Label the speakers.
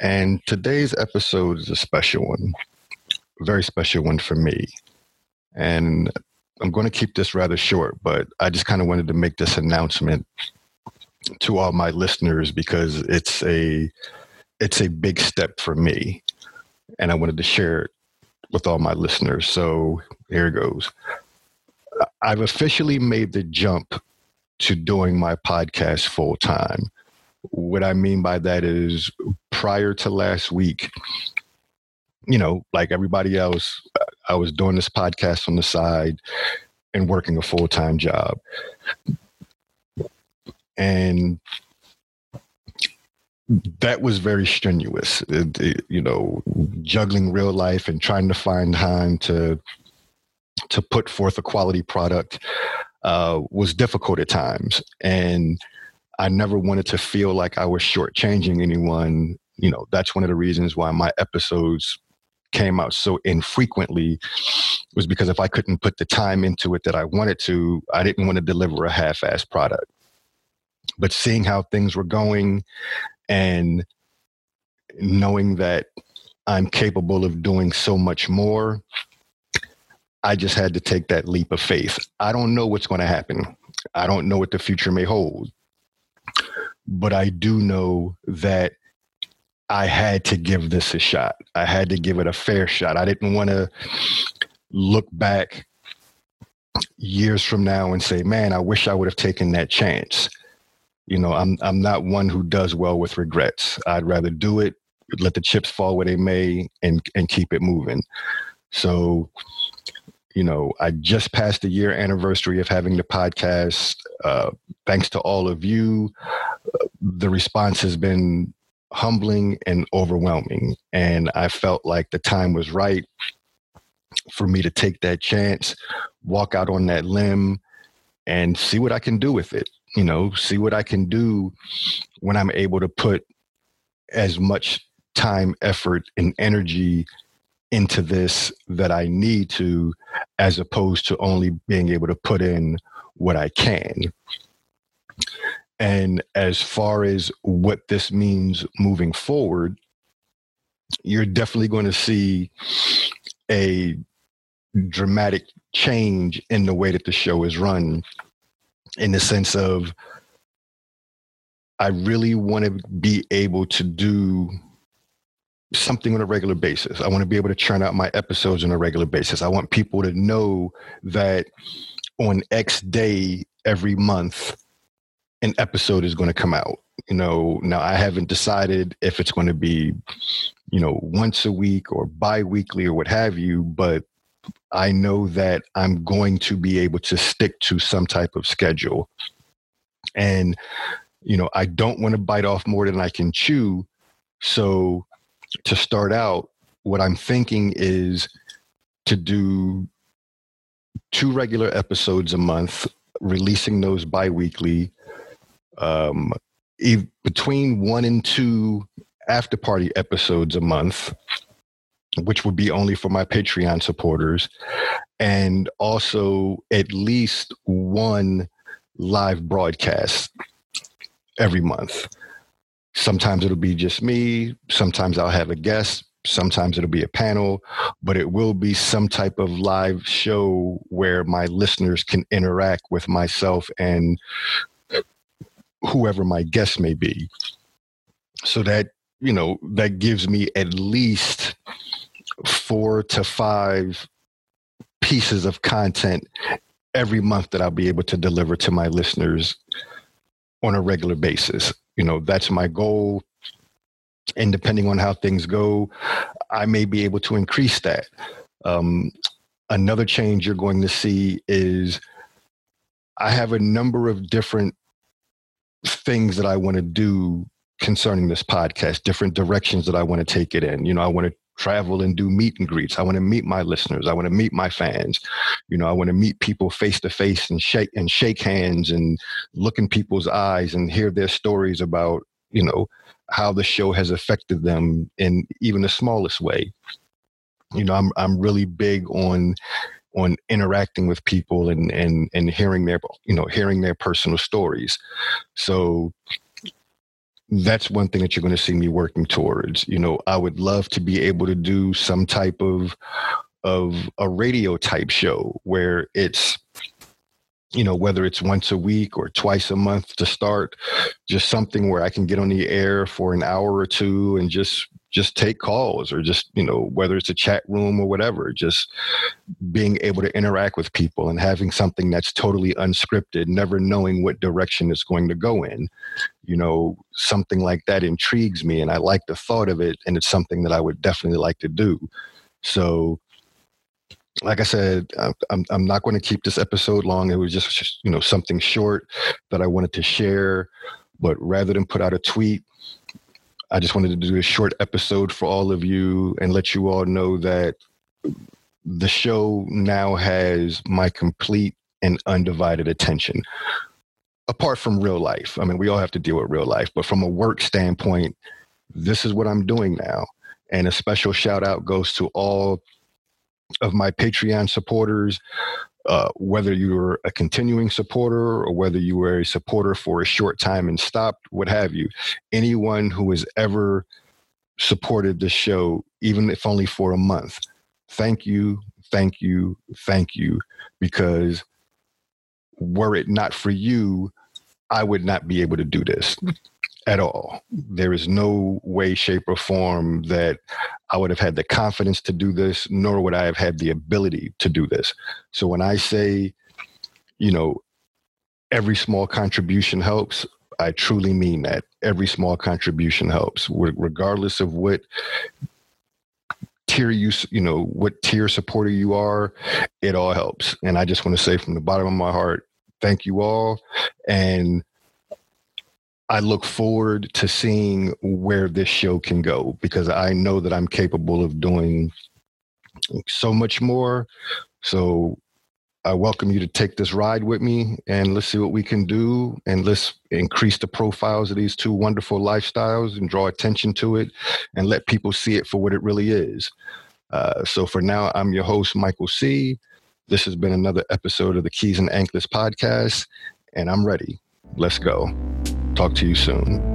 Speaker 1: And today's episode is a special one, a very special one for me. And I'm going to keep this rather short, but I just kind of wanted to make this announcement to all my listeners because it's a it's a big step for me and I wanted to share it with all my listeners. So here goes. I've officially made the jump to doing my podcast full time. What I mean by that is prior to last week, you know, like everybody else, I was doing this podcast on the side and working a full time job. And that was very strenuous, it, it, you know, juggling real life and trying to find time to to put forth a quality product uh, was difficult at times. And I never wanted to feel like I was shortchanging anyone. You know, that's one of the reasons why my episodes came out so infrequently was because if I couldn't put the time into it that I wanted to, I didn't want to deliver a half-assed product. But seeing how things were going and knowing that I'm capable of doing so much more, I just had to take that leap of faith. I don't know what's going to happen. I don't know what the future may hold but I do know that I had to give this a shot. I had to give it a fair shot. I didn't want to look back years from now and say, "Man, I wish I would have taken that chance." You know, I'm I'm not one who does well with regrets. I'd rather do it, let the chips fall where they may, and and keep it moving. So, you know, I just passed the year anniversary of having the podcast. Uh, thanks to all of you, uh, the response has been humbling and overwhelming. And I felt like the time was right for me to take that chance, walk out on that limb, and see what I can do with it. You know, see what I can do when I'm able to put as much time, effort, and energy into this that I need to, as opposed to only being able to put in what I can. And as far as what this means moving forward, you're definitely going to see a dramatic change in the way that the show is run, in the sense of I really want to be able to do something on a regular basis. I want to be able to churn out my episodes on a regular basis. I want people to know that on X day every month, an episode is going to come out. You know, now I haven't decided if it's going to be, you know, once a week or bi weekly or what have you, but I know that I'm going to be able to stick to some type of schedule. And, you know, I don't want to bite off more than I can chew. So to start out, what I'm thinking is to do two regular episodes a month, releasing those bi-weekly, um, between one and two after party episodes a month, which would be only for my Patreon supporters, and also at least one live broadcast every month. Sometimes it'll be just me. Sometimes I'll have a guest. Sometimes it'll be a panel, but it will be some type of live show where my listeners can interact with myself and whoever my guest may be. So that, you know, that gives me at least four to five pieces of content every month that I'll be able to deliver to my listeners on a regular basis. You know, that's my goal. And depending on how things go, I may be able to increase that. Um, another change you're going to see is I have a number of different things that I want to do concerning this podcast, different directions that I want to take it in. You know, I want to travel and do meet and greets. I want to meet my listeners. I want to meet my fans. You know, I want to meet people face to face and shake and shake hands and look in people's eyes and hear their stories about, you know, how the show has affected them in even the smallest way. You know, I'm I'm really big on on interacting with people and and and hearing their you know hearing their personal stories. So that's one thing that you're going to see me working towards. You know, I would love to be able to do some type of of a radio type show where it's you know whether it's once a week or twice a month to start just something where i can get on the air for an hour or two and just just take calls or just you know whether it's a chat room or whatever just being able to interact with people and having something that's totally unscripted never knowing what direction it's going to go in. You know something like that intrigues me and i like the thought of it and it's something that i would definitely like to do. So like I said, I'm I'm not going to keep this episode long. It was just you know something short that I wanted to share, but rather than put out a tweet, I just wanted to do a short episode for all of you and let you all know that the show now has my complete and undivided attention. Apart from real life, I mean, we all have to deal with real life, but from a work standpoint, this is what I'm doing now. And a special shout out goes to all of my Patreon supporters, uh, whether you were a continuing supporter or whether you were a supporter for a short time and stopped, what have you. Anyone who has ever supported the show, even if only for a month, thank you, thank you, thank you, because were it not for you, I would not be able to do this at all. There is no way, shape, or form that I would have had the confidence to do this, nor would I have had the ability to do this. So when I say, you know, every small contribution helps, I truly mean that. Every small contribution helps, regardless of what tier you you know what tier supporter you are it all helps and i just want to say from the bottom of my heart thank you all and I look forward to seeing where this show can go because I know that I'm capable of doing so much more. So I welcome you to take this ride with me and let's see what we can do and let's increase the profiles of these two wonderful lifestyles and draw attention to it and let people see it for what it really is. Uh, so for now, I'm your host, Michael C. This has been another episode of the Keys and Anklets podcast, and I'm ready. Let's go. Talk to you soon.